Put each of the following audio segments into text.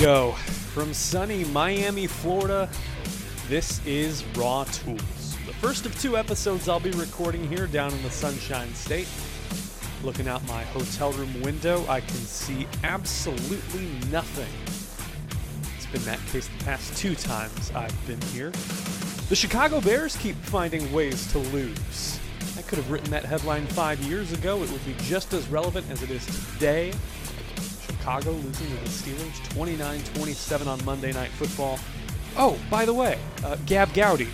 go. From sunny Miami, Florida, this is Raw Tools. The first of two episodes I'll be recording here down in the Sunshine State. Looking out my hotel room window, I can see absolutely nothing. It's been that case the past two times I've been here. The Chicago Bears keep finding ways to lose. I could have written that headline five years ago. It would be just as relevant as it is today. Chicago losing to the Steelers 29 27 on Monday Night Football. Oh, by the way, uh, Gab Gowdy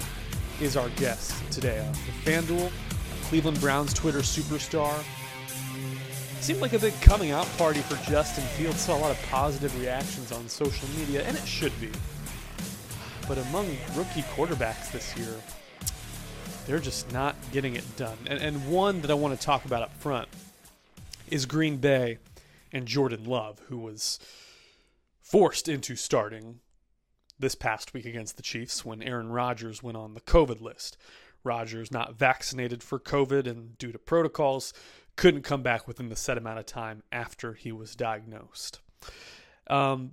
is our guest today. Uh, the FanDuel, Cleveland Browns Twitter superstar. Seemed like a big coming out party for Justin Fields. Saw a lot of positive reactions on social media, and it should be. But among rookie quarterbacks this year, they're just not getting it done. And, and one that I want to talk about up front is Green Bay and Jordan Love, who was forced into starting this past week against the Chiefs when Aaron Rodgers went on the COVID list. Rodgers not vaccinated for COVID and due to protocols couldn't come back within the set amount of time after he was diagnosed. Um,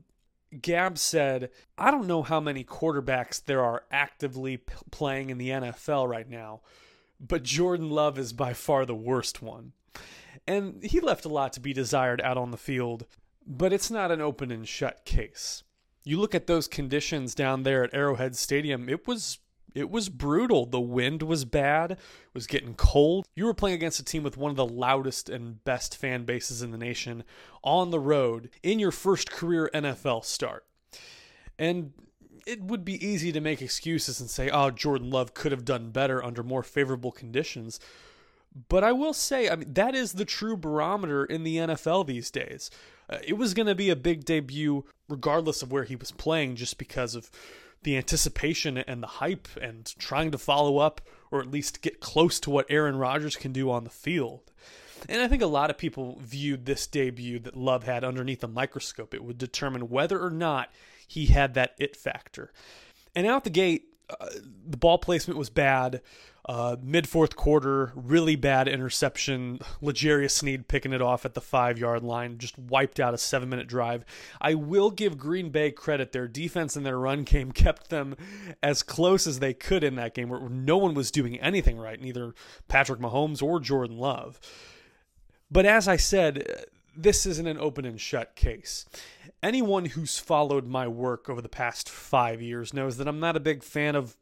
Gab said, I don't know how many quarterbacks there are actively p- playing in the NFL right now, but Jordan Love is by far the worst one. And he left a lot to be desired out on the field, but it's not an open and shut case. You look at those conditions down there at Arrowhead Stadium, it was it was brutal. The wind was bad, it was getting cold. You were playing against a team with one of the loudest and best fan bases in the nation on the road in your first career NFL start. And it would be easy to make excuses and say, oh, Jordan Love could have done better under more favorable conditions. But I will say, I mean, that is the true barometer in the NFL these days. Uh, it was going to be a big debut, regardless of where he was playing, just because of the anticipation and the hype and trying to follow up or at least get close to what Aaron Rodgers can do on the field. And I think a lot of people viewed this debut that Love had underneath a microscope. It would determine whether or not he had that it factor. And out the gate, uh, the ball placement was bad. Uh, Mid fourth quarter, really bad interception. L'Jarius Sneed picking it off at the five yard line, just wiped out a seven minute drive. I will give Green Bay credit. Their defense and their run game kept them as close as they could in that game, where no one was doing anything right, neither Patrick Mahomes or Jordan Love. But as I said, this isn't an open and shut case. Anyone who's followed my work over the past five years knows that I'm not a big fan of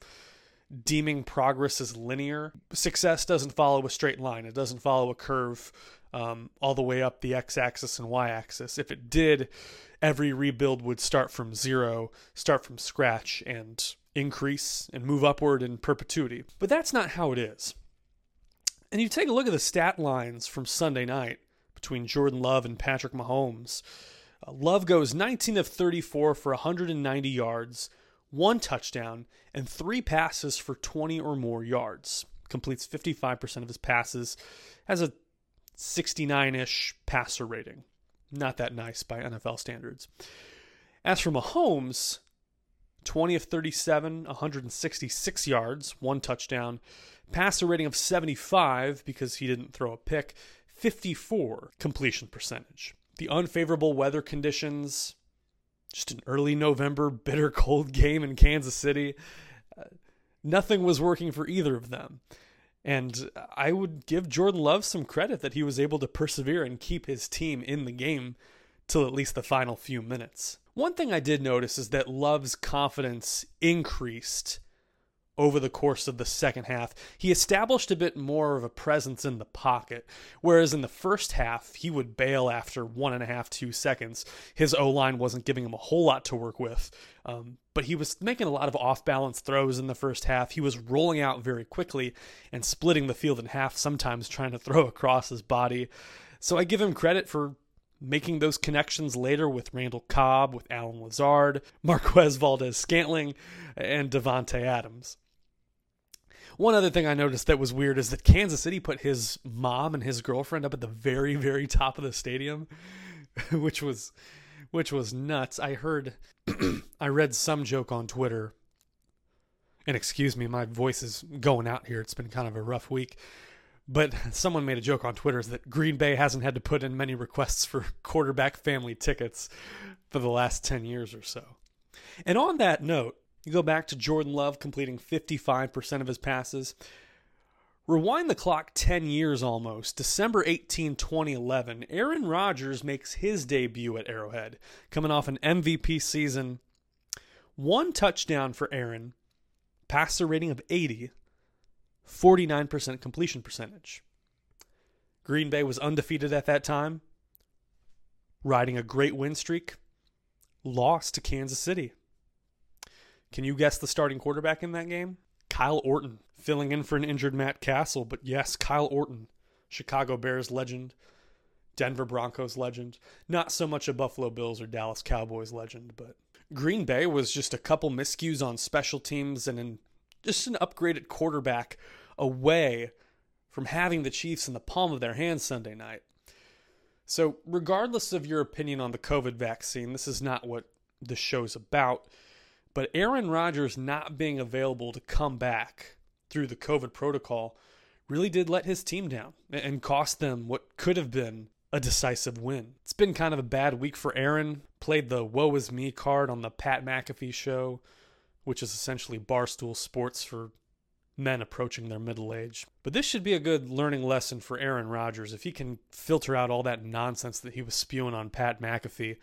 deeming progress as linear. Success doesn't follow a straight line, it doesn't follow a curve um, all the way up the x axis and y axis. If it did, every rebuild would start from zero, start from scratch, and increase and move upward in perpetuity. But that's not how it is. And you take a look at the stat lines from Sunday night between Jordan Love and Patrick Mahomes. Uh, Love goes 19 of 34 for 190 yards, one touchdown, and three passes for 20 or more yards. Completes 55% of his passes, has a 69 ish passer rating. Not that nice by NFL standards. As for Mahomes, 20 of 37, 166 yards, one touchdown, passer rating of 75 because he didn't throw a pick, 54 completion percentage. The unfavorable weather conditions, just an early November bitter cold game in Kansas City. Uh, nothing was working for either of them. And I would give Jordan Love some credit that he was able to persevere and keep his team in the game till at least the final few minutes. One thing I did notice is that Love's confidence increased over the course of the second half. He established a bit more of a presence in the pocket, whereas in the first half, he would bail after one and a half, two seconds. His O line wasn't giving him a whole lot to work with, um, but he was making a lot of off balance throws in the first half. He was rolling out very quickly and splitting the field in half, sometimes trying to throw across his body. So I give him credit for making those connections later with Randall Cobb, with Allen Lazard, Marquez Valdes-Scantling, and Davante Adams. One other thing I noticed that was weird is that Kansas City put his mom and his girlfriend up at the very, very top of the stadium, which was which was nuts. I heard I read some joke on Twitter. And excuse me, my voice is going out here. It's been kind of a rough week. But someone made a joke on Twitter that Green Bay hasn't had to put in many requests for quarterback family tickets for the last 10 years or so. And on that note, you go back to Jordan Love completing 55% of his passes. Rewind the clock 10 years almost. December 18, 2011, Aaron Rodgers makes his debut at Arrowhead, coming off an MVP season. One touchdown for Aaron, passer rating of 80, 49% completion percentage. Green Bay was undefeated at that time, riding a great win streak, lost to Kansas City. Can you guess the starting quarterback in that game? Kyle Orton filling in for an injured Matt Cassel, but yes, Kyle Orton, Chicago Bears legend, Denver Broncos legend, not so much a Buffalo Bills or Dallas Cowboys legend, but Green Bay was just a couple miscues on special teams and an, just an upgraded quarterback away from having the Chiefs in the palm of their hands Sunday night. So, regardless of your opinion on the COVID vaccine, this is not what the show's about. But Aaron Rodgers not being available to come back through the COVID protocol really did let his team down and cost them what could have been a decisive win. It's been kind of a bad week for Aaron. Played the woe is me card on the Pat McAfee show, which is essentially Barstool Sports for men approaching their middle age. But this should be a good learning lesson for Aaron Rodgers. If he can filter out all that nonsense that he was spewing on Pat McAfee,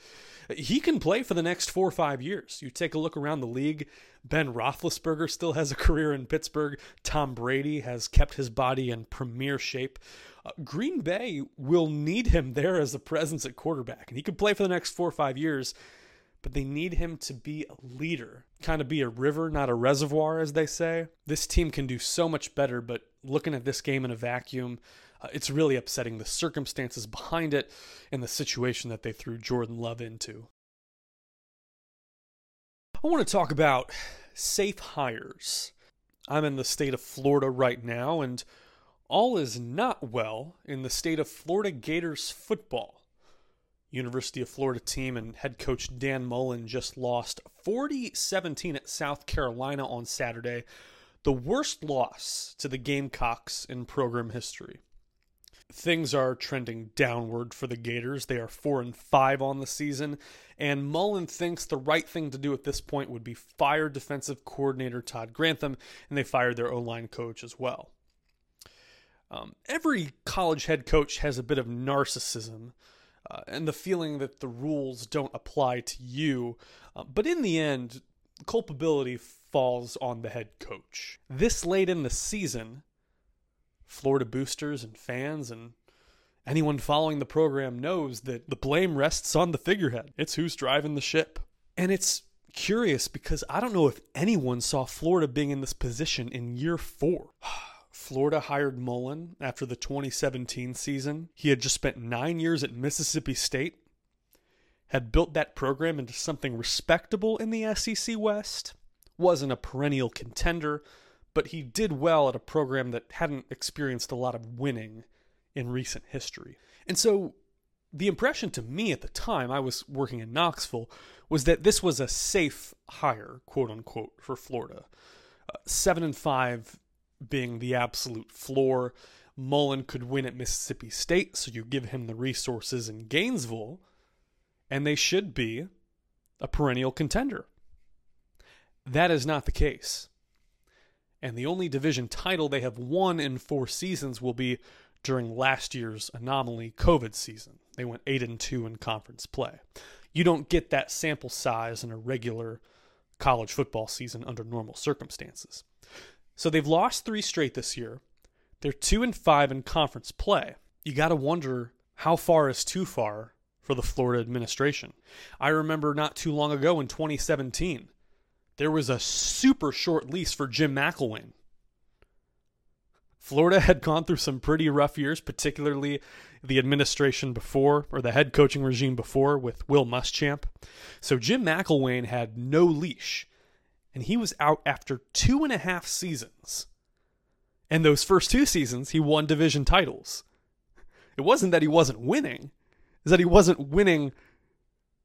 he can play for the next four or five years. You take a look around the league, Ben Roethlisberger still has a career in Pittsburgh. Tom Brady has kept his body in premier shape. Uh, Green Bay will need him there as a presence at quarterback, and he could play for the next four or five years but they need him to be a leader, kind of be a river, not a reservoir, as they say. This team can do so much better, but looking at this game in a vacuum, uh, it's really upsetting the circumstances behind it and the situation that they threw Jordan Love into. I want to talk about safe hires. I'm in the state of Florida right now, and all is not well in the state of Florida Gators football. University of Florida team and head coach Dan Mullen just lost 40 17 at South Carolina on Saturday, the worst loss to the Gamecocks in program history. Things are trending downward for the Gators. They are 4 and 5 on the season, and Mullen thinks the right thing to do at this point would be fire defensive coordinator Todd Grantham, and they fired their O line coach as well. Um, every college head coach has a bit of narcissism uh, and the feeling that the rules don't apply to you. Uh, but in the end, culpability falls on the head coach. This late in the season, Florida boosters and fans and anyone following the program knows that the blame rests on the figurehead. It's who's driving the ship. And it's curious because I don't know if anyone saw Florida being in this position in year four. Florida hired Mullen after the 2017 season. He had just spent nine years at Mississippi State, had built that program into something respectable in the SEC West, wasn't a perennial contender, but he did well at a program that hadn't experienced a lot of winning in recent history. And so the impression to me at the time, I was working in Knoxville, was that this was a safe hire, quote unquote, for Florida. Uh, seven and five being the absolute floor. Mullen could win at Mississippi State, so you give him the resources in Gainesville, and they should be a perennial contender. That is not the case. And the only division title they have won in four seasons will be during last year's anomaly COVID season. They went 8 and 2 in conference play. You don't get that sample size in a regular college football season under normal circumstances. So they've lost three straight this year. They're two and five in conference play. You got to wonder how far is too far for the Florida administration. I remember not too long ago in 2017, there was a super short lease for Jim McElwain. Florida had gone through some pretty rough years, particularly the administration before, or the head coaching regime before, with Will Muschamp. So Jim McElwain had no leash and he was out after two and a half seasons. And those first two seasons, he won division titles. It wasn't that he wasn't winning, is that he wasn't winning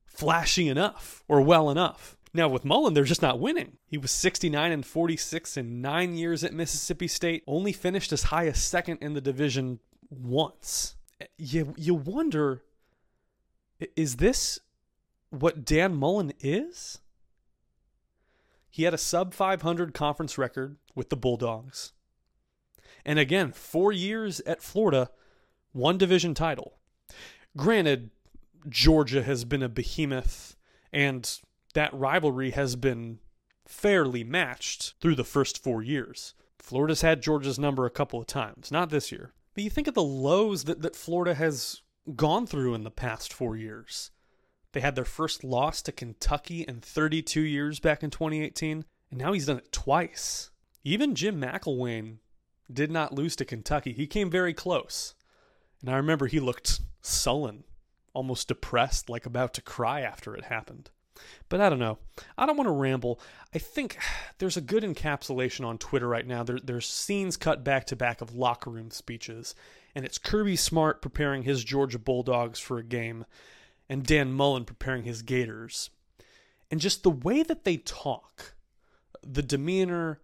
flashy enough or well enough. Now with Mullen, they're just not winning. He was 69 and 46 in nine years at Mississippi State, only finished as high as second in the division once. You, you wonder is this what Dan Mullen is? He had a sub 500 conference record with the Bulldogs. And again, four years at Florida, one division title. Granted, Georgia has been a behemoth, and that rivalry has been fairly matched through the first four years. Florida's had Georgia's number a couple of times, not this year. But you think of the lows that, that Florida has gone through in the past four years. They had their first loss to Kentucky in 32 years back in 2018, and now he's done it twice. Even Jim McElwain did not lose to Kentucky. He came very close. And I remember he looked sullen, almost depressed, like about to cry after it happened. But I don't know. I don't want to ramble. I think there's a good encapsulation on Twitter right now. There, there's scenes cut back to back of locker room speeches, and it's Kirby Smart preparing his Georgia Bulldogs for a game, and Dan Mullen preparing his Gators. And just the way that they talk, the demeanor,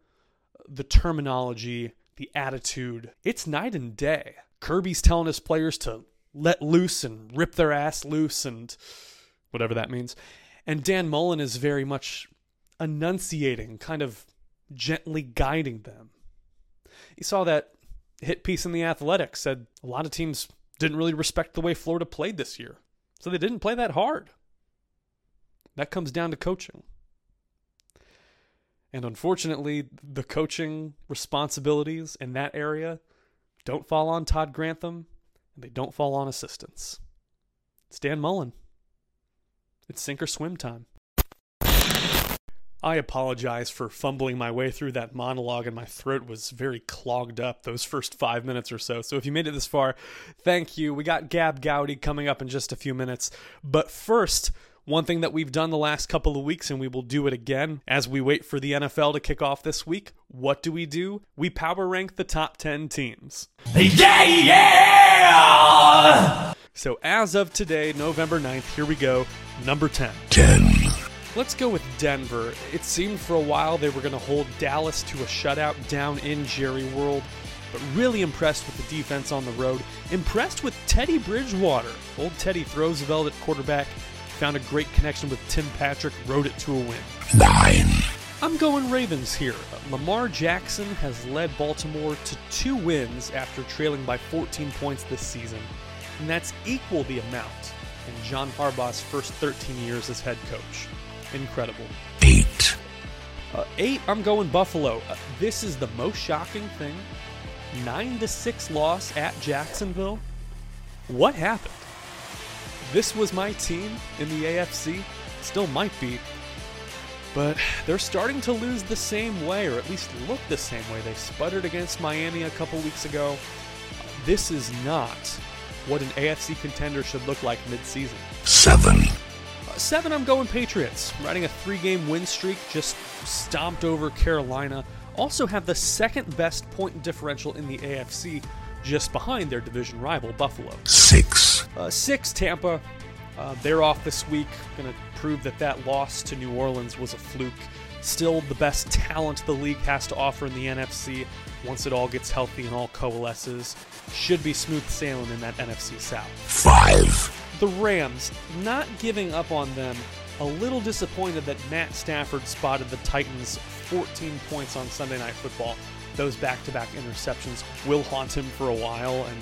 the terminology, the attitude, it's night and day. Kirby's telling his players to let loose and rip their ass loose and whatever that means. And Dan Mullen is very much enunciating, kind of gently guiding them. You saw that hit piece in the Athletic said a lot of teams didn't really respect the way Florida played this year. So they didn't play that hard. That comes down to coaching. And unfortunately, the coaching responsibilities in that area don't fall on Todd Grantham and they don't fall on assistants. It's Dan Mullen. It's sink or swim time. I apologize for fumbling my way through that monologue, and my throat was very clogged up those first five minutes or so. So if you made it this far, thank you. We got Gab Gowdy coming up in just a few minutes. But first, one thing that we've done the last couple of weeks, and we will do it again as we wait for the NFL to kick off this week. What do we do? We power rank the top 10 teams. Yeah, yeah! So as of today, November 9th, here we go. Number 10. 10. Let's go with Denver. It seemed for a while they were going to hold Dallas to a shutout down in Jerry World, but really impressed with the defense on the road. Impressed with Teddy Bridgewater. Old Teddy Roosevelt at quarterback. Found a great connection with Tim Patrick, rode it to a win. 9. I'm going Ravens here. Lamar Jackson has led Baltimore to two wins after trailing by 14 points this season and that's equal the amount in John Harbaugh's first 13 years as head coach. Incredible. Eight. Uh, eight, I'm going Buffalo. Uh, this is the most shocking thing. Nine to six loss at Jacksonville. What happened? This was my team in the AFC. Still might be. But they're starting to lose the same way, or at least look the same way. They sputtered against Miami a couple weeks ago. This is not what an AFC contender should look like mid-season. Seven. Seven, I'm going Patriots. Riding a three-game win streak, just stomped over Carolina. Also have the second best point differential in the AFC, just behind their division rival Buffalo. Six. Uh, six, Tampa. Uh, they're off this week. Going to prove that that loss to New Orleans was a fluke. Still the best talent the league has to offer in the NFC once it all gets healthy and all coalesces. Should be smooth sailing in that NFC South. Five. The Rams, not giving up on them. A little disappointed that Matt Stafford spotted the Titans 14 points on Sunday Night Football. Those back to back interceptions will haunt him for a while and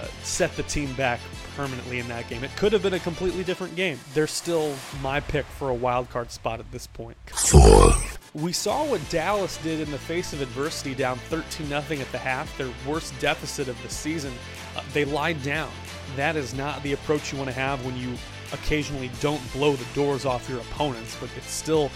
uh, set the team back permanently in that game. It could have been a completely different game. They're still my pick for a wild card spot at this point. Four. We saw what Dallas did in the face of adversity, down 13 0 at the half, their worst deficit of the season. Uh, they lied down. That is not the approach you want to have when you occasionally don't blow the doors off your opponents, but it's still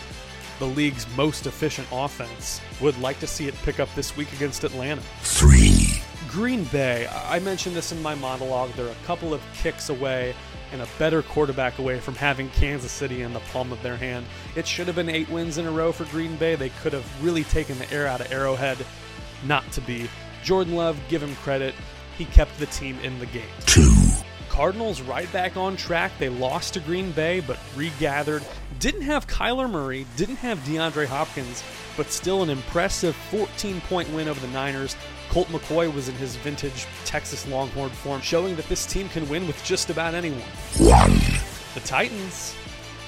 the league's most efficient offense. Would like to see it pick up this week against Atlanta. Three. Green Bay, I mentioned this in my monologue. They're a couple of kicks away and a better quarterback away from having Kansas City in the palm of their hand. It should have been eight wins in a row for Green Bay. They could have really taken the air out of Arrowhead. Not to be. Jordan Love, give him credit. He kept the team in the game. Two. Cardinals right back on track. They lost to Green Bay, but regathered. Didn't have Kyler Murray, didn't have DeAndre Hopkins, but still an impressive 14 point win over the Niners. Colt McCoy was in his vintage Texas Longhorn form, showing that this team can win with just about anyone. One. The Titans,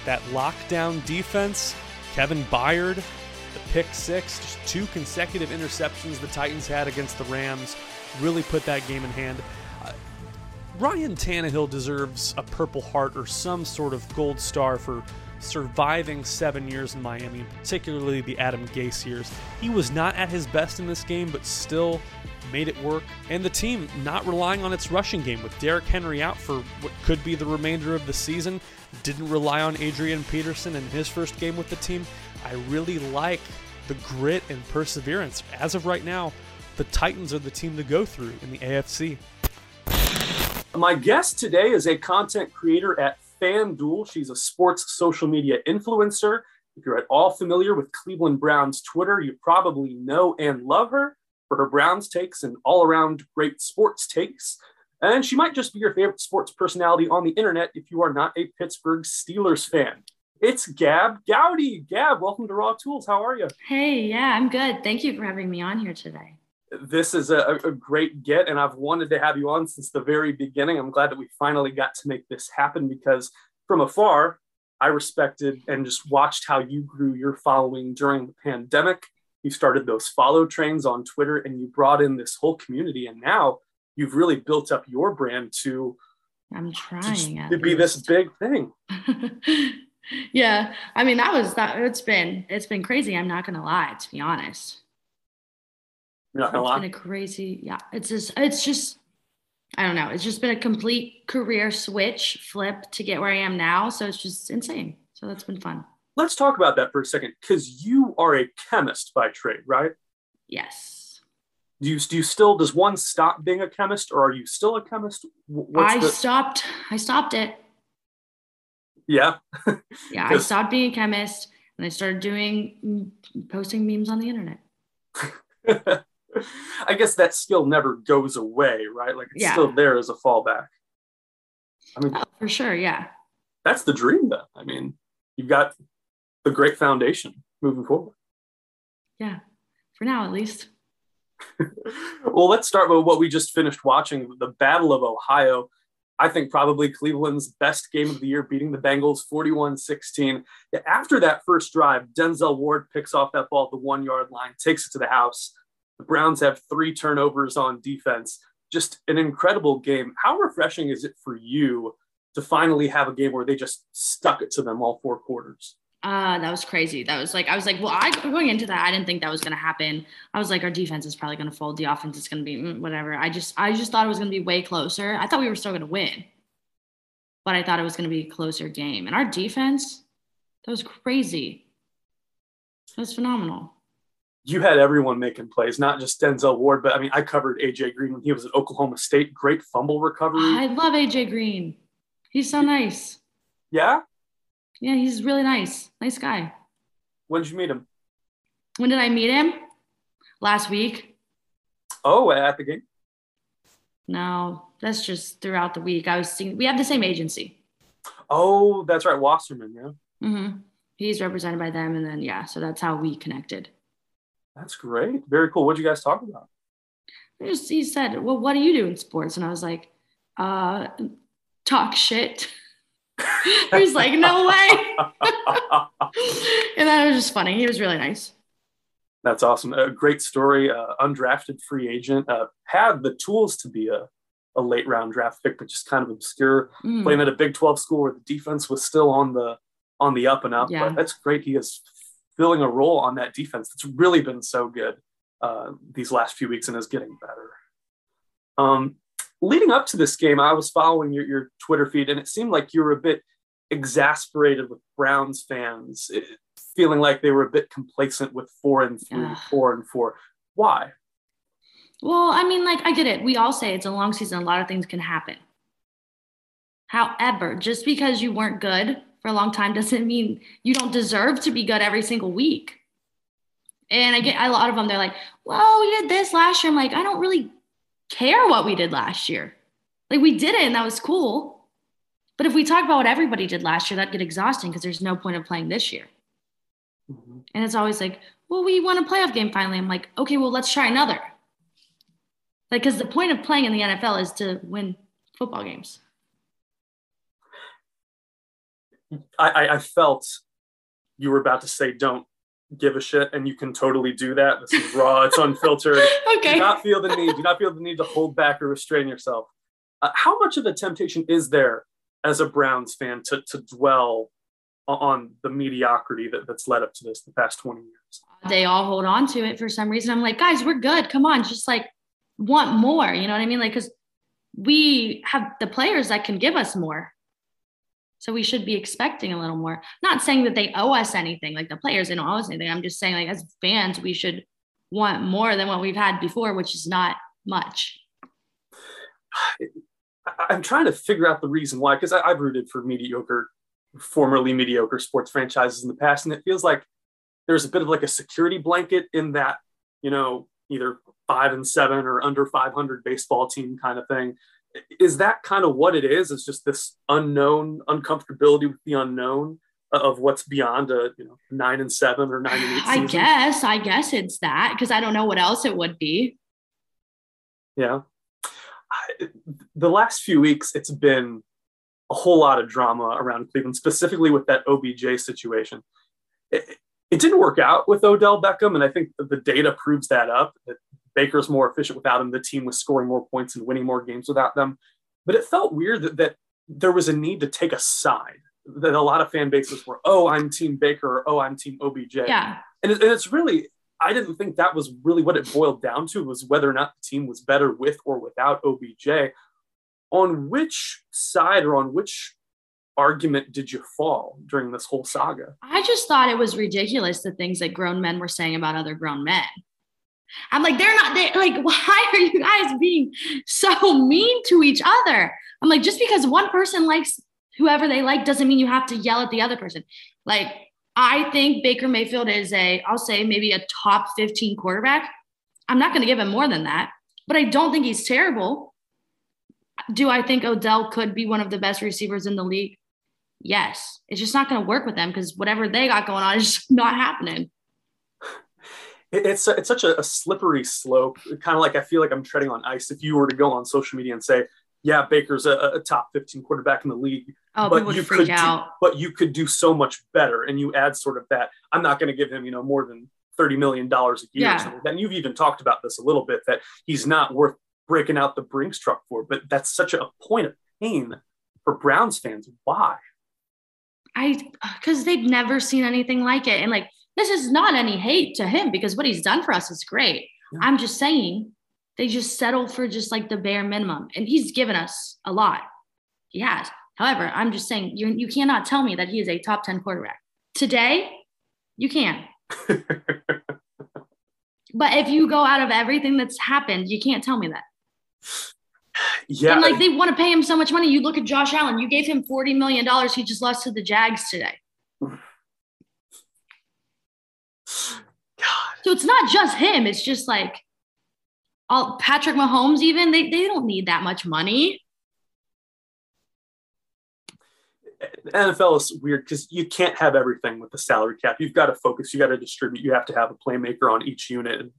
that lockdown defense, Kevin Byard, the pick six, just two consecutive interceptions the Titans had against the Rams, really put that game in hand. Uh, Ryan Tannehill deserves a Purple Heart or some sort of gold star for surviving seven years in Miami, particularly the Adam Gase years. He was not at his best in this game, but still made it work. And the team not relying on its rushing game with Derrick Henry out for what could be the remainder of the season. Didn't rely on Adrian Peterson in his first game with the team. I really like the grit and perseverance. As of right now, the Titans are the team to go through in the AFC. My guest today is a content creator at FanDuel. She's a sports social media influencer. If you're at all familiar with Cleveland Browns Twitter, you probably know and love her for her Browns takes and all around great sports takes. And she might just be your favorite sports personality on the internet if you are not a Pittsburgh Steelers fan. It's Gab Gowdy. Gab, welcome to Raw Tools. How are you? Hey, yeah, I'm good. Thank you for having me on here today. This is a, a great get, and I've wanted to have you on since the very beginning. I'm glad that we finally got to make this happen because from afar, I respected and just watched how you grew your following during the pandemic. You started those follow trains on Twitter and you brought in this whole community. And now you've really built up your brand to, I'm trying to, to be this big thing. yeah. I mean, that was that it's been it's been crazy. I'm not gonna lie, to be honest. You're not gonna it's lie. been a crazy, yeah. It's just it's just I don't know. It's just been a complete career switch flip to get where I am now. So it's just insane. So that's been fun. Let's talk about that for a second, because you are a chemist by trade, right? Yes. Do you do you still does one stop being a chemist, or are you still a chemist? What's I the... stopped. I stopped it. Yeah. yeah, I stopped being a chemist, and I started doing posting memes on the internet. I guess that skill never goes away, right? Like it's yeah. still there as a fallback. I mean, oh, for sure, yeah. That's the dream, then. I mean, you've got the great foundation moving forward. Yeah, for now at least. well, let's start with what we just finished watching the Battle of Ohio. I think probably Cleveland's best game of the year, beating the Bengals 41 16. After that first drive, Denzel Ward picks off that ball at the one yard line, takes it to the house. The Browns have three turnovers on defense. Just an incredible game. How refreshing is it for you to finally have a game where they just stuck it to them all four quarters? Uh, that was crazy. That was like, I was like, well, I going into that, I didn't think that was going to happen. I was like, our defense is probably going to fold. The offense is going to be mm, whatever. I just, I just thought it was going to be way closer. I thought we were still going to win, but I thought it was going to be a closer game. And our defense, that was crazy. That was phenomenal you had everyone making plays, not just Denzel Ward, but I mean, I covered AJ Green when he was at Oklahoma State. Great fumble recovery. I love AJ Green. He's so nice. Yeah? Yeah, he's really nice. Nice guy. When did you meet him? When did I meet him? Last week. Oh, at the game? No, that's just throughout the week. I was seeing, we have the same agency. Oh, that's right. Wasserman, yeah. Mm-hmm. He's represented by them. And then, yeah, so that's how we connected. That's great. Very cool. What did you guys talk about? Just, he said, Well, what do you do in sports? And I was like, uh, talk shit. He's like, no way. and that was just funny. He was really nice. That's awesome. A great story. Uh, undrafted free agent. Uh, had the tools to be a, a late round draft pick, but just kind of obscure. Mm. Playing at a Big 12 school where the defense was still on the on the up and up. Yeah. But that's great. He has filling a role on that defense that's really been so good uh, these last few weeks and is getting better. Um, leading up to this game, I was following your, your Twitter feed, and it seemed like you were a bit exasperated with Browns fans, it, feeling like they were a bit complacent with four and three, yeah. four and four. Why? Well, I mean, like, I get it. We all say it's a long season, a lot of things can happen. However, just because you weren't good for a long time doesn't mean you don't deserve to be good every single week. And I get a lot of them, they're like, well, we did this last year. I'm like, I don't really care what we did last year. Like we did it and that was cool. But if we talk about what everybody did last year, that'd get exhausting because there's no point of playing this year. Mm-hmm. And it's always like, well, we won a playoff game finally. I'm like, okay, well, let's try another. Like, because the point of playing in the NFL is to win football games. I, I felt you were about to say don't give a shit and you can totally do that. This is raw it's unfiltered. Okay. Do not feel the need do not feel the need to hold back or restrain yourself. Uh, how much of a temptation is there as a browns fan to, to dwell on the mediocrity that, that's led up to this the past 20 years? They all hold on to it for some reason. I'm like guys we're good. Come on just like want more. You know what i mean? Like because we have the players that can give us more so we should be expecting a little more. Not saying that they owe us anything, like the players, they don't owe us anything. I'm just saying, like, as fans, we should want more than what we've had before, which is not much. I'm trying to figure out the reason why, because I've rooted for mediocre, formerly mediocre sports franchises in the past, and it feels like there's a bit of like a security blanket in that, you know, either five and seven or under 500 baseball team kind of thing is that kind of what it is? It's just this unknown uncomfortability with the unknown of what's beyond a you know nine and seven or nine and eight. Season? I guess, I guess it's that because I don't know what else it would be. Yeah, I, the last few weeks it's been a whole lot of drama around Cleveland, specifically with that OBJ situation. It, it didn't work out with Odell Beckham, and I think the data proves that up. That Baker's more efficient without him. The team was scoring more points and winning more games without them. But it felt weird that, that there was a need to take a side. That a lot of fan bases were, oh, I'm Team Baker or oh, I'm Team OBJ. Yeah. And, it, and it's really, I didn't think that was really what it boiled down to was whether or not the team was better with or without OBJ. On which side or on which argument did you fall during this whole saga? I just thought it was ridiculous the things that grown men were saying about other grown men. I'm like, they're not they like, why are you guys being so mean to each other? I'm like, just because one person likes whoever they like doesn't mean you have to yell at the other person. Like, I think Baker Mayfield is a, I'll say maybe a top 15 quarterback. I'm not going to give him more than that, but I don't think he's terrible. Do I think Odell could be one of the best receivers in the league? Yes. It's just not going to work with them because whatever they got going on is not happening it's it's such a, a slippery slope. Kind of like I feel like I'm treading on ice. If you were to go on social media and say, "Yeah, Baker's a, a top 15 quarterback in the league," oh, but you could do, but you could do so much better, and you add sort of that. I'm not going to give him, you know, more than 30 million dollars a year. Yeah. And you've even talked about this a little bit that he's not worth breaking out the Brinks truck for. But that's such a point of pain for Browns fans. Why? I because they've never seen anything like it, and like this is not any hate to him because what he's done for us is great. Yeah. I'm just saying they just settle for just like the bare minimum. And he's given us a lot. He has. However, I'm just saying you you cannot tell me that he is a top 10 quarterback. Today, you can. but if you go out of everything that's happened, you can't tell me that. Yeah. And like they want to pay him so much money. You look at Josh Allen, you gave him $40 million. He just lost to the Jags today. So it's not just him. It's just like all Patrick Mahomes, even they, they don't need that much money. NFL is weird because you can't have everything with the salary cap. You've got to focus, you got to distribute, you have to have a playmaker on each unit and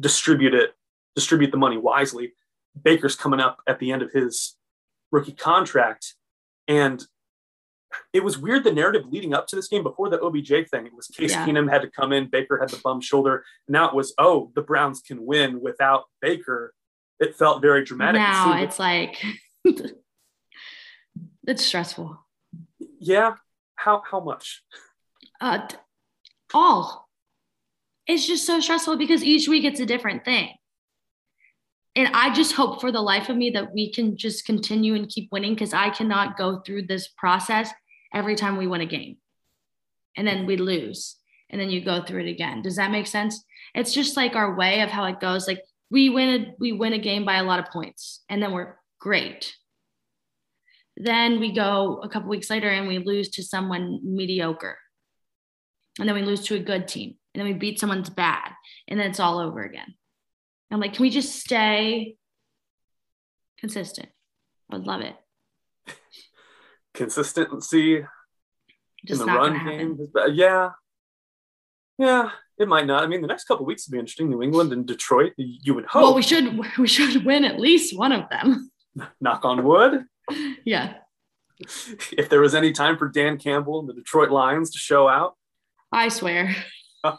distribute it, distribute the money wisely. Baker's coming up at the end of his rookie contract. And it was weird the narrative leading up to this game before the OBJ thing. It was Case yeah. Keenum had to come in, Baker had the bum shoulder. Now it was, oh, the Browns can win without Baker. It felt very dramatic. Now it's like it's stressful. Yeah. How how much? Uh all. It's just so stressful because each week it's a different thing. And I just hope for the life of me that we can just continue and keep winning because I cannot go through this process every time we win a game. And then we lose and then you go through it again. Does that make sense? It's just like our way of how it goes. Like we win a, we win a game by a lot of points and then we're great. Then we go a couple weeks later and we lose to someone mediocre. And then we lose to a good team and then we beat someone's bad and then it's all over again. I'm like can we just stay consistent? I would love it. Consistency Just in the run game. happen. is bad. Yeah. Yeah, it might not. I mean, the next couple weeks will be interesting. New England and Detroit. You would hope. Well, we should we should win at least one of them. knock on wood. yeah, If there was any time for Dan Campbell and the Detroit Lions to show out, I swear. um,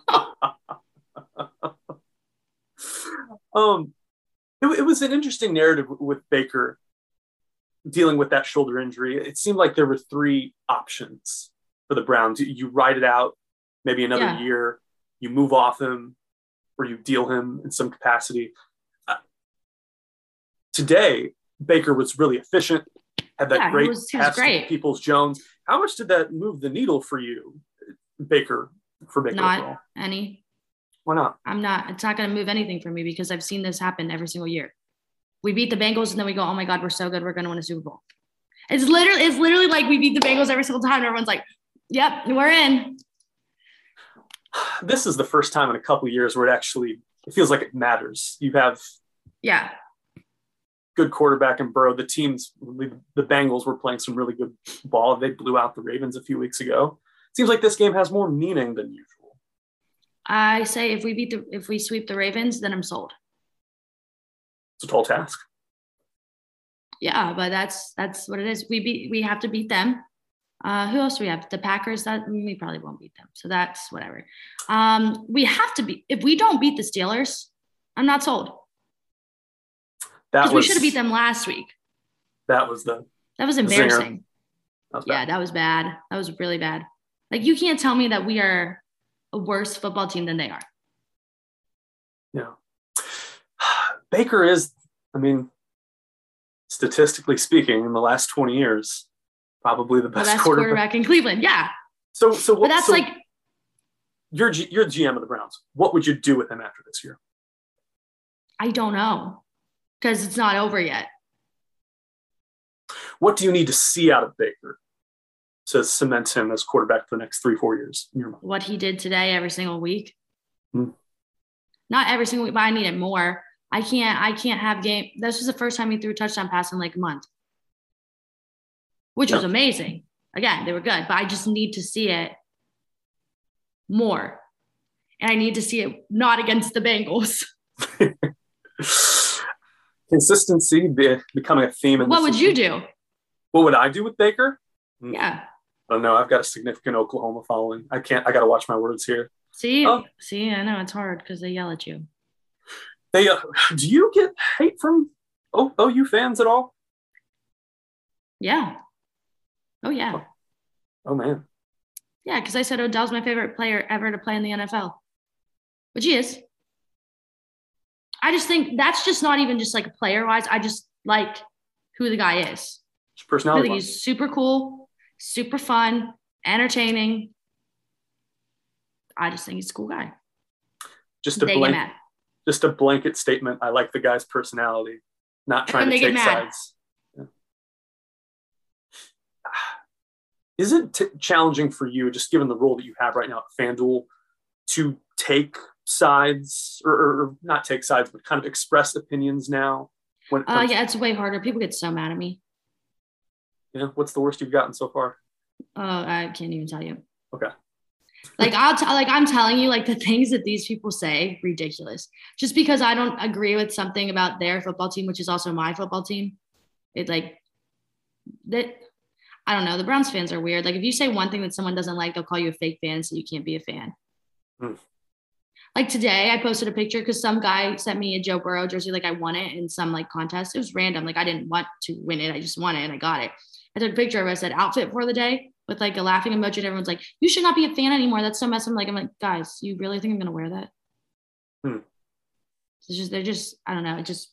it, it was an interesting narrative with Baker dealing with that shoulder injury. It seemed like there were three options for the Browns. You, ride it out, maybe another Yeah. year, you move off him, or you deal him in some capacity. Uh, today, Baker was really efficient. Had that Yeah, great was- pass to. Peoples Jones. How much did that move the needle for you, Baker? For Baker, Not overall? any. why not? I'm not. It's not going to move anything for me because I've seen this happen every single year. We beat the Bengals and then we go, oh my god, we're so good, we're going to win a Super Bowl. It's literally it's literally like we beat the Bengals every single time. And everyone's like, yep, we're in. this is the first time in a couple of years where it actually it feels like it matters. You have Yeah, good quarterback in Burrow. The teams, the Bengals were playing some really good ball. They blew out the Ravens a few weeks ago. Seems like this game has more meaning than usual. I say if we beat the if we sweep the Ravens, then I'm sold. It's a tall task. Yeah, but that's that's what it is. We beat we have to beat them. Uh, who else do we have? The Packers. That we probably won't beat them. So that's whatever. Um, we have to be. If we don't beat the Steelers, I'm not sold That because we should have beat them last week. That was the That was embarrassing. that was Yeah, that was bad. That was really bad. Like you can't tell me that we are a worse football team than they are. Yeah. Baker is, I mean, statistically speaking, in the last 20 years, probably the The best best quarterback. quarterback in Cleveland. Yeah, So, so but what? that's so like you're G, you're GM of the Browns. What would you do with him after this year? I don't know because it's not over yet. What do you need to see out of Baker to cement him as quarterback for the next three, four years in your mind? What he did today every single week. Hmm. Not every single week, but I need it more. I can't. I can't have game. This was the first time he threw a touchdown pass in like a month, which was amazing. Again, they were good, but I just need to see it more, and I need to see it not against the Bengals. Consistency be, becoming a theme. In What would you do? What would I do with Baker? Hmm. Yeah. I don't know. I've got a significant Oklahoma following. I can't. I got to watch my words here. See, Oh. see, I know it's hard because they yell at you. They uh, do you get hate from o- OU fans at all? Yeah. Oh yeah. Oh man, Yeah, because I said Odell's my favorite player ever to play in the NFL, which he is. I just think that's just not even just like player wise. I just like who the guy is. I personality. think he's super cool, super fun, entertaining. I just think he's a cool guy. Just a They blank. Just a blanket statement. I like the guy's personality, not trying to take sides. Yeah. Is it t- challenging for you, just given the role that you have right now at FanDuel, to take sides or, or, not take sides, but kind of express opinions now? When it Uh, yeah, it's way harder. People get so mad at me. yeah. What's the worst you've gotten so far? Oh, I can't even tell you. Okay. Like I'll t- like I'm telling you, like the things that these people say, ridiculous. Just because I don't agree with something about their football team, which is also my football team, it like that. I don't know. The Browns fans are weird. Like if you say one thing that someone doesn't like, they'll call you a fake fan, so you can't be a fan. Hmm. Like today, I posted a picture because some guy sent me a Joe Burrow jersey, like I won it in some like contest. It was random. Like I didn't want to win it. I just won it and I got it. I took a picture of it. I said outfit for the day with like a laughing emoji. And everyone's like, you should not be a fan anymore. That's so messy. I'm like, I'm like, guys, you really think I'm gonna wear that? Hmm. It's just they're just, I don't know, it just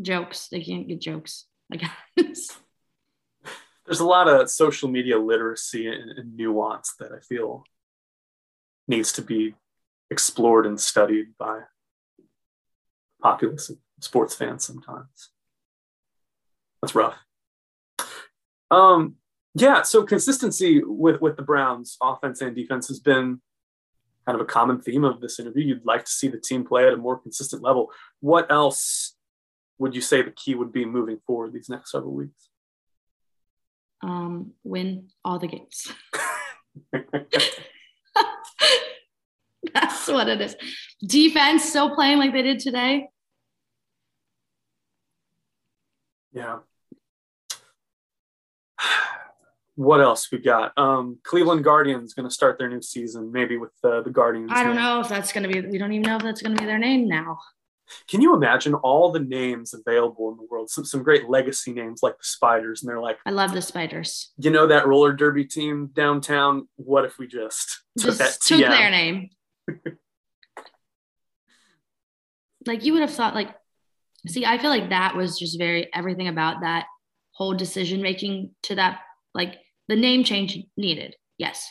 jokes. They can't get jokes. I guess. there's a lot of social media literacy and, and nuance that I feel needs to be explored and studied by populace and sports fans sometimes. That's rough. Um, yeah, so consistency with, with the Browns offense and defense has been kind of a common theme of this interview. You'd like to see the team play at a more consistent level. What else would you say the key would be moving forward these next several weeks? Um, win all the games. That's what it is. Defense still playing like they did today. Yeah. What else we got? Um, Cleveland Guardians going to start their new season, maybe with uh, the Guardians. I don't name. know if that's going to be, we don't even know if that's going to be their name now. Can you imagine all the names available in the world? Some some great legacy names like the Spiders, and they're like, I love the Spiders. you know, that roller derby team downtown. What if we just took Just that took TM? their name. like you would have thought, like, see, I feel like that was just very everything about that whole decision making to that, like the name change needed. Yes.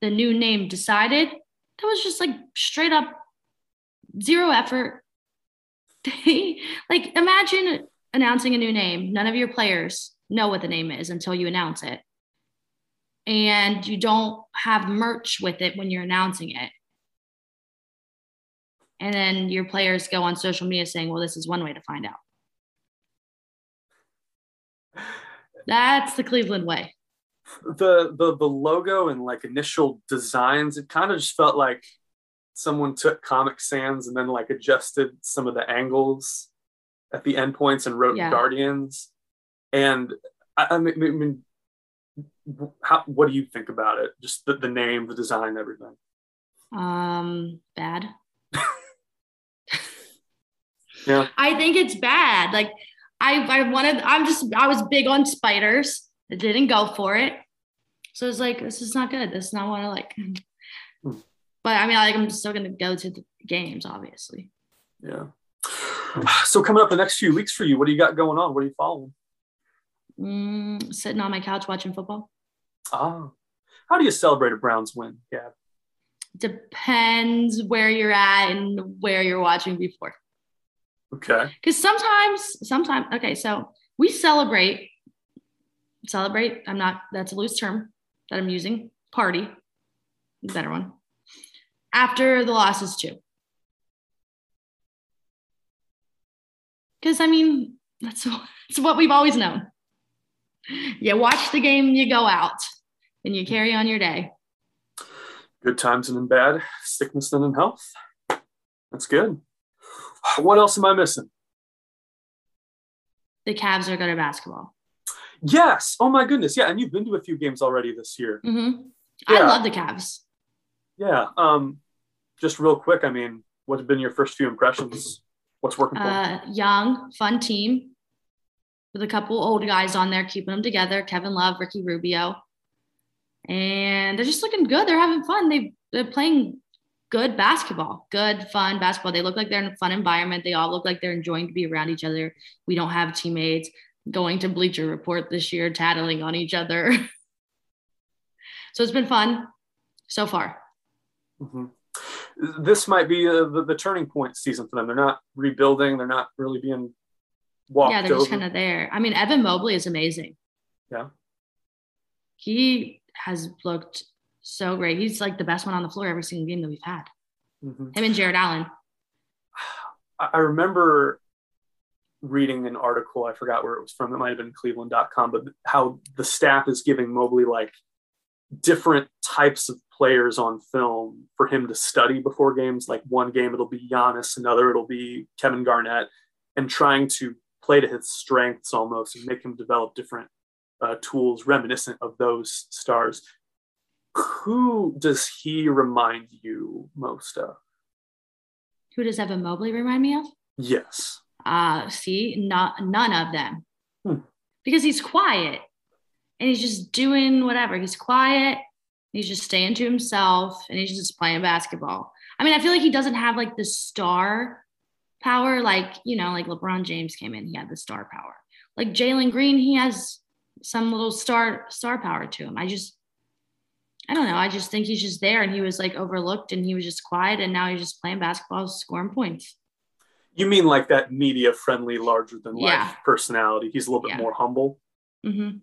The new name decided. That was just like straight up zero effort. like imagine announcing a new name. None of your players know what the name is until you announce it. And you don't have merch with it when you're announcing it. And then your players go on social media saying, well, this is one way to find out. That's the Cleveland way. The the the logo and like initial designs it kind of just felt like someone took comic sans and then like adjusted some of the angles at the endpoints and wrote Yeah. guardians and i, I mean, I mean how, what do you think about it just the, the name the design everything Um, bad. yeah I think it's bad. Like I, I wanted, I'm just, I was big on spiders. I didn't go for it. So it's like, this is not good. This is not what I like. Hmm. But I mean, like, I'm still going to go to the games, obviously. yeah so coming up the next few weeks for you what do you got going on what are you following Mm, sitting on my couch watching football. Oh, how do you celebrate a browns win yeah Depends where you're at and where you're watching before. okay Because sometimes, sometimes, okay, so we celebrate, celebrate. I'm not, that's a loose term that I'm using. Party, is better one. After the losses, too. Because, I mean, that's, that's what we've always known. You watch the game, you go out, and you carry on your day. good times and in bad, sickness and in health. That's good. What else am I missing? The Cavs are good at basketball. Yes. Oh my goodness. Yeah, and you've been to a few games already this year. hmm Yeah. I love the Cavs. Yeah. Um, just real quick. I mean, what have been your first few impressions? What's working for? uh, young, fun team with a couple old guys on there keeping them together. Kevin Love, Ricky Rubio, and they're just looking good. They're having fun. They they're playing good basketball, good fun basketball. They look like they're in a fun environment. They all look like they're enjoying to be around each other. We don't have teammates going to Bleacher Report this year, tattling on each other. so it's been fun so far. Mhm. This might be uh, the, the turning point season for them. They're not rebuilding. They're not really being walked yeah, they're over. just kind of there. I mean, Evan Mobley is amazing. Yeah. He has looked so great. He's like the best one on the floor every single game that we've had. Mhm. Him and Jarrett Allen. I remember reading an article, I forgot where it was from, it might have been cleveland.com, but how the staff is giving Mobley like different types of players on film for him to study before games. Like one game it'll be Giannis, another it'll be Kevin Garnett, and trying to play to his strengths almost and make him develop different uh, tools reminiscent of those stars. Who does he remind you most of? Who does Evan Mobley remind me of? Yes. Uh, see, not none of them. Hmm. Because he's quiet and he's just doing whatever. He's quiet. He's just staying to himself and he's just playing basketball. I mean, I feel like he doesn't have like the star power, like, you know, like LeBron James came in, he had the star power. Like Jalen Green, he has some little star star power to him. I just I don't know. I just think he's just there and he was like overlooked and he was just quiet and now he's just playing basketball, scoring points. You mean like that media friendly, larger than life Yeah. personality? He's a little bit Yeah. more humble. hmm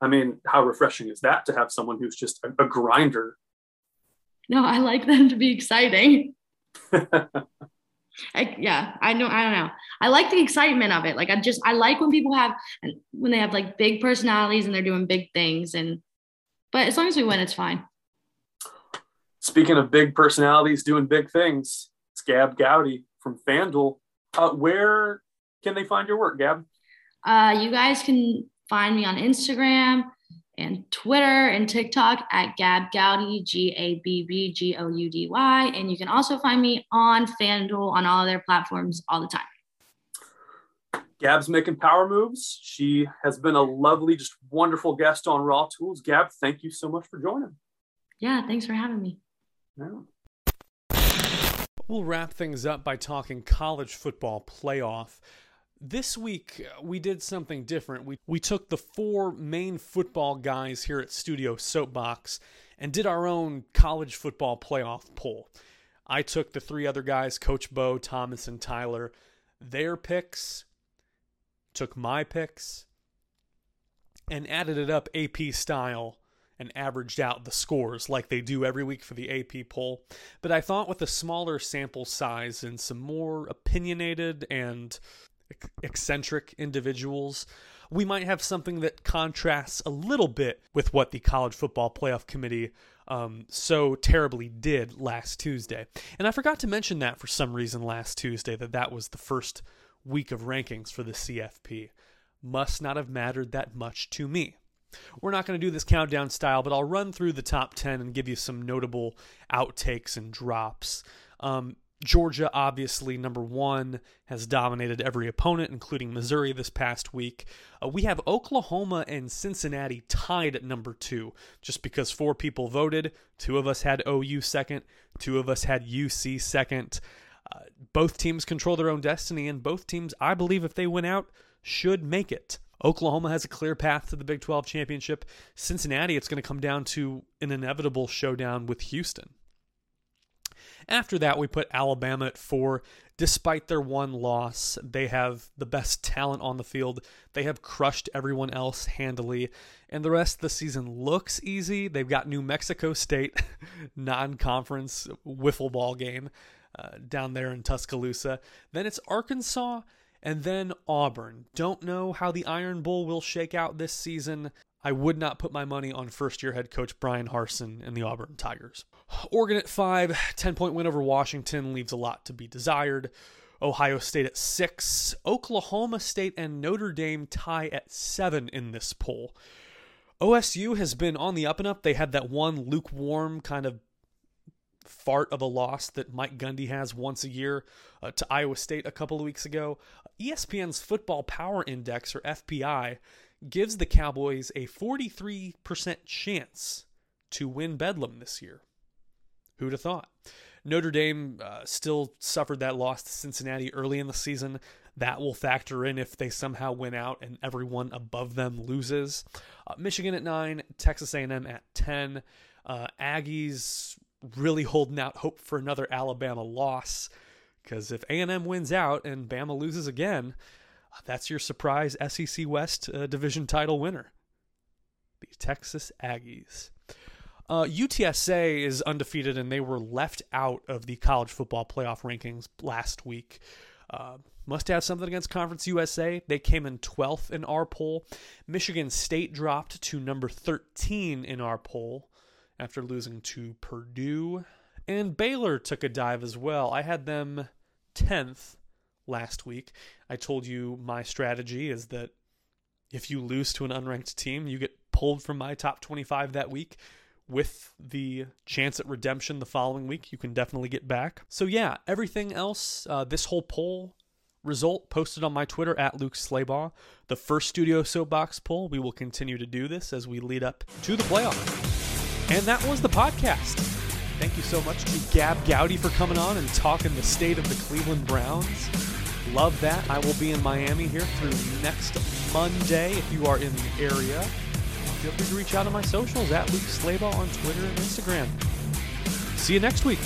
I mean, how refreshing is that to have someone who's just a, a grinder? No, I like them to be exciting. I, yeah, I know. I don't know. I like the excitement of it. Like I just, I like when people have, when they have like big personalities and they're doing big things. And, but as long as we win, it's fine. Speaking of big personalities doing big things, it's Gabb Goudy from FanDuel. Uh, where can they find your work, Gabb? Uh, you guys can find me on Instagram and Twitter and TikTok at Gabb Goudy, G A B B G O U D Y. And you can also find me on FanDuel on all of their platforms all the time. Gabb's making power moves. She has been a lovely, just wonderful guest on Raw Tools. Gab, thank you so much for joining. Yeah, thanks for having me. Yeah. We'll wrap things up by talking college football playoff this week we did something different. We we took the four main football guys here at Studio Soapbox and did our own college football playoff poll. I took the three other guys, Coach Bo, Thomas, and Tyler, their picks, took my picks, and added it up AP style and averaged out the scores like they do every week for the AP poll. But I thought with a smaller sample size and some more opinionated and eccentric individuals, we might have something that contrasts a little bit with what the College Football Playoff Committee um, so terribly did last Tuesday. And I forgot to mention that for some reason last Tuesday, that that was the first week of rankings for the CFP. Must not have mattered that much to me. We're not going to do this countdown style, but I'll run through the top 10 and give you some notable outtakes and drops. Um, Georgia, obviously, number one, has dominated every opponent, including Missouri this past week. Uh, we have Oklahoma and Cincinnati tied at number two, just because four people voted. Two of us had OU second, two of us had UC second. Uh, both teams control their own destiny, and both teams, I believe, if they win out, should make it. Oklahoma has a clear path to the Big 12 championship. Cincinnati, it's going to come down to an inevitable showdown with Houston. After that, we put Alabama at four. Despite their one loss, they have the best talent on the field. They have crushed everyone else handily. And the rest of the season looks easy. They've got New Mexico State non conference wiffle ball game uh, down there in Tuscaloosa. Then it's Arkansas and then Auburn. Don't know how the Iron Bowl will shake out this season. I would not put my money on first year head coach Bryan Harsin and the Auburn Tigers. Oregon at five, 10 point win over Washington leaves a lot to be desired. Ohio State at six. Oklahoma State and Notre Dame tie at seven in this poll. OSU has been on the up and up. They had that one lukewarm kind of fart of a loss that Mike Gundy has once a year uh, to Iowa State a couple of weeks ago. ESPN's Football Power Index, or FPI, gives the Cowboys a 43% chance to win Bedlam this year. Who'd have thought? Notre Dame uh, still suffered that loss to Cincinnati early in the season. That will factor in if they somehow win out and everyone above them loses. Uh, Michigan at nine, Texas A&M at ten. Uh, Aggies really holding out hope for another Alabama loss because if A&M wins out and Bama loses again, that's your surprise SEC West uh, division title winner, the Texas Aggies. Uh, UTSA is undefeated, and they were left out of the college football playoff rankings last week. Uh, must have something against Conference USA. They came in 12th in our poll. Michigan State dropped to number 13 in our poll after losing to Purdue. And Baylor took a dive as well. I had them 10th last week. I told you my strategy is that if you lose to an unranked team, you get pulled from my top 25 that week. With the chance at redemption the following week, you can definitely get back. So, yeah, everything else, uh, this whole poll result posted on my Twitter at Luke Slaybaugh. The first Studio Soapbox poll. We will continue to do this as we lead up to the playoffs. And that was the podcast. Thank you so much to Gabb Goudy for coming on and talking the state of the Cleveland Browns. Love that. I will be in Miami here through next Monday if you are in the area. Feel free to reach out on my socials at Luke Slaybaugh on Twitter and Instagram. See you next week.